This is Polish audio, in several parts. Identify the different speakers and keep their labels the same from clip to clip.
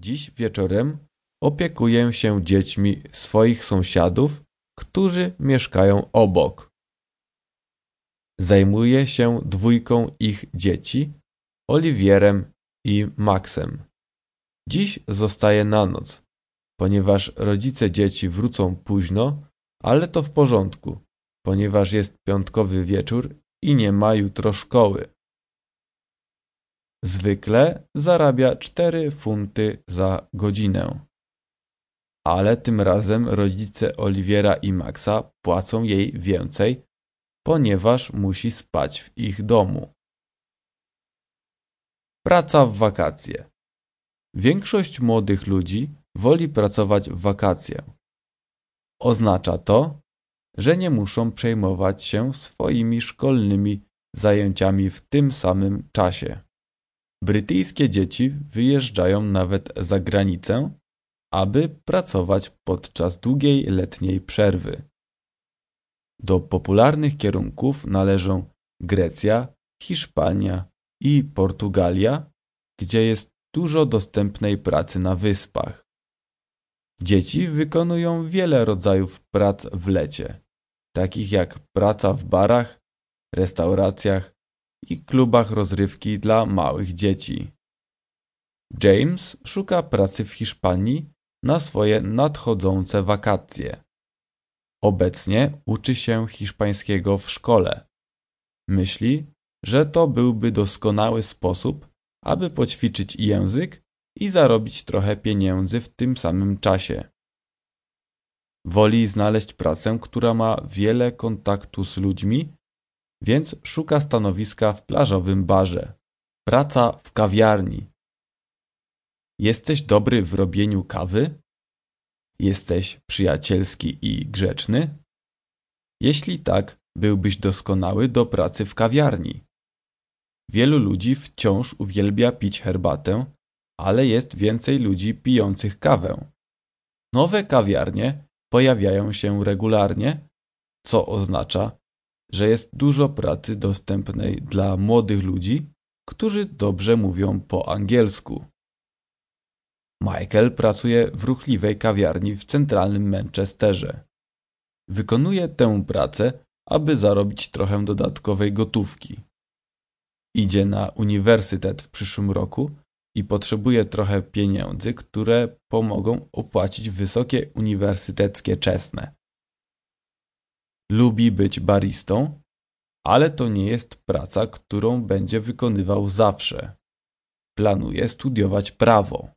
Speaker 1: Dziś wieczorem opiekuję się dziećmi swoich sąsiadów, którzy mieszkają obok. Zajmuję się dwójką ich dzieci, Oliwierem i Maxem. Dziś zostaję na noc, ponieważ rodzice dzieci wrócą późno, ale to w porządku, ponieważ jest piątkowy wieczór i nie ma jutro szkoły. Zwykle zarabia cztery funty za godzinę. Ale tym razem rodzice Oliwiera i Maxa płacą jej więcej, ponieważ musi spać w ich domu. Praca w wakacje. Większość młodych ludzi woli pracować w wakacje. Oznacza to, że nie muszą przejmować się swoimi szkolnymi zajęciami w tym samym czasie. Brytyjskie dzieci wyjeżdżają nawet za granicę, aby pracować podczas długiej letniej przerwy. Do popularnych kierunków należą Grecja, Hiszpania i Portugalia, gdzie jest dużo dostępnej pracy na wyspach. Dzieci wykonują wiele rodzajów prac w lecie, takich jak praca w barach, restauracjach i klubach rozrywki dla małych dzieci. James szuka pracy w Hiszpanii na swoje nadchodzące wakacje. Obecnie uczy się hiszpańskiego w szkole. Myśli, że to byłby doskonały sposób, aby poćwiczyć język i zarobić trochę pieniędzy w tym samym czasie. Woli znaleźć pracę, która ma wiele kontaktu z ludźmi, więc szuka stanowiska w plażowym barze. Praca w kawiarni. Jesteś dobry w robieniu kawy? Jesteś przyjacielski i grzeczny? Jeśli tak, byłbyś doskonały do pracy w kawiarni. Wielu ludzi wciąż uwielbia pić herbatę, ale jest więcej ludzi pijących kawę. Nowe kawiarnie pojawiają się regularnie, co oznacza, że jest dużo pracy dostępnej dla młodych ludzi, którzy dobrze mówią po angielsku. Michael pracuje w ruchliwej kawiarni w centralnym Manchesterze. Wykonuje tę pracę, aby zarobić trochę dodatkowej gotówki. Idzie na uniwersytet w przyszłym roku i potrzebuje trochę pieniędzy, które pomogą opłacić wysokie uniwersyteckie czesne. Lubi być baristą, ale to nie jest praca, którą będzie wykonywał zawsze. Planuje studiować prawo.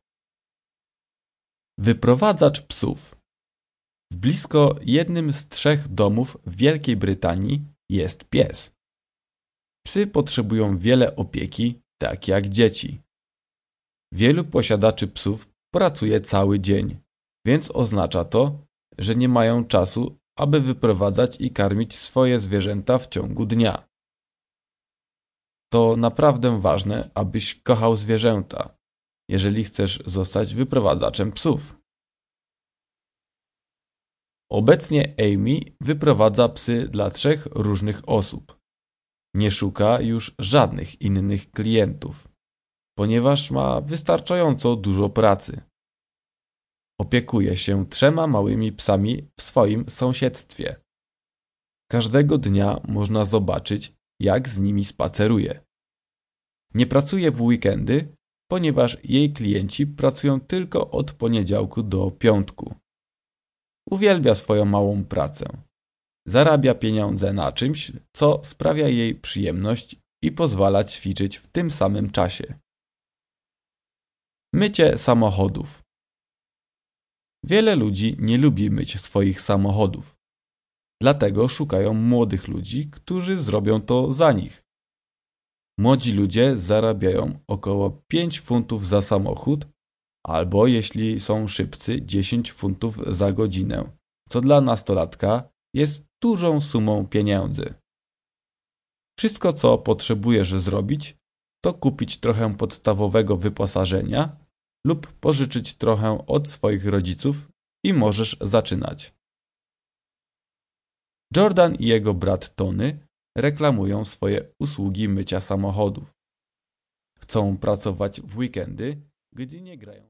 Speaker 1: Wyprowadzacz psów. W blisko jednym z trzech domów w Wielkiej Brytanii jest pies. Psy potrzebują wiele opieki, tak jak dzieci. Wielu posiadaczy psów pracuje cały dzień, więc oznacza to, że nie mają czasu, aby wyprowadzać i karmić swoje zwierzęta w ciągu dnia. To naprawdę ważne, abyś kochał zwierzęta, jeżeli chcesz zostać wyprowadzaczem psów. Obecnie Amy wyprowadza psy dla trzech różnych osób. Nie szuka już żadnych innych klientów, ponieważ ma wystarczająco dużo pracy. Opiekuje się trzema małymi psami w swoim sąsiedztwie. Każdego dnia można zobaczyć, jak z nimi spaceruje. Nie pracuje w weekendy, ponieważ jej klienci pracują tylko od poniedziałku do piątku. Uwielbia swoją małą pracę. Zarabia pieniądze na czymś, co sprawia jej przyjemność i pozwala ćwiczyć w tym samym czasie. Mycie samochodów. Wiele ludzi nie lubi myć swoich samochodów. Dlatego szukają młodych ludzi, którzy zrobią to za nich. Młodzi ludzie zarabiają około 5 funtów za samochód, albo jeśli są szybcy 10 funtów za godzinę, co dla nastolatka jest dużą sumą pieniędzy. Wszystko, co potrzebujesz zrobić, to kupić trochę podstawowego wyposażenia lub pożyczyć trochę od swoich rodziców i możesz zaczynać. Jordan i jego brat Tony reklamują swoje usługi mycia samochodów. Chcą pracować w weekendy, gdy nie grają.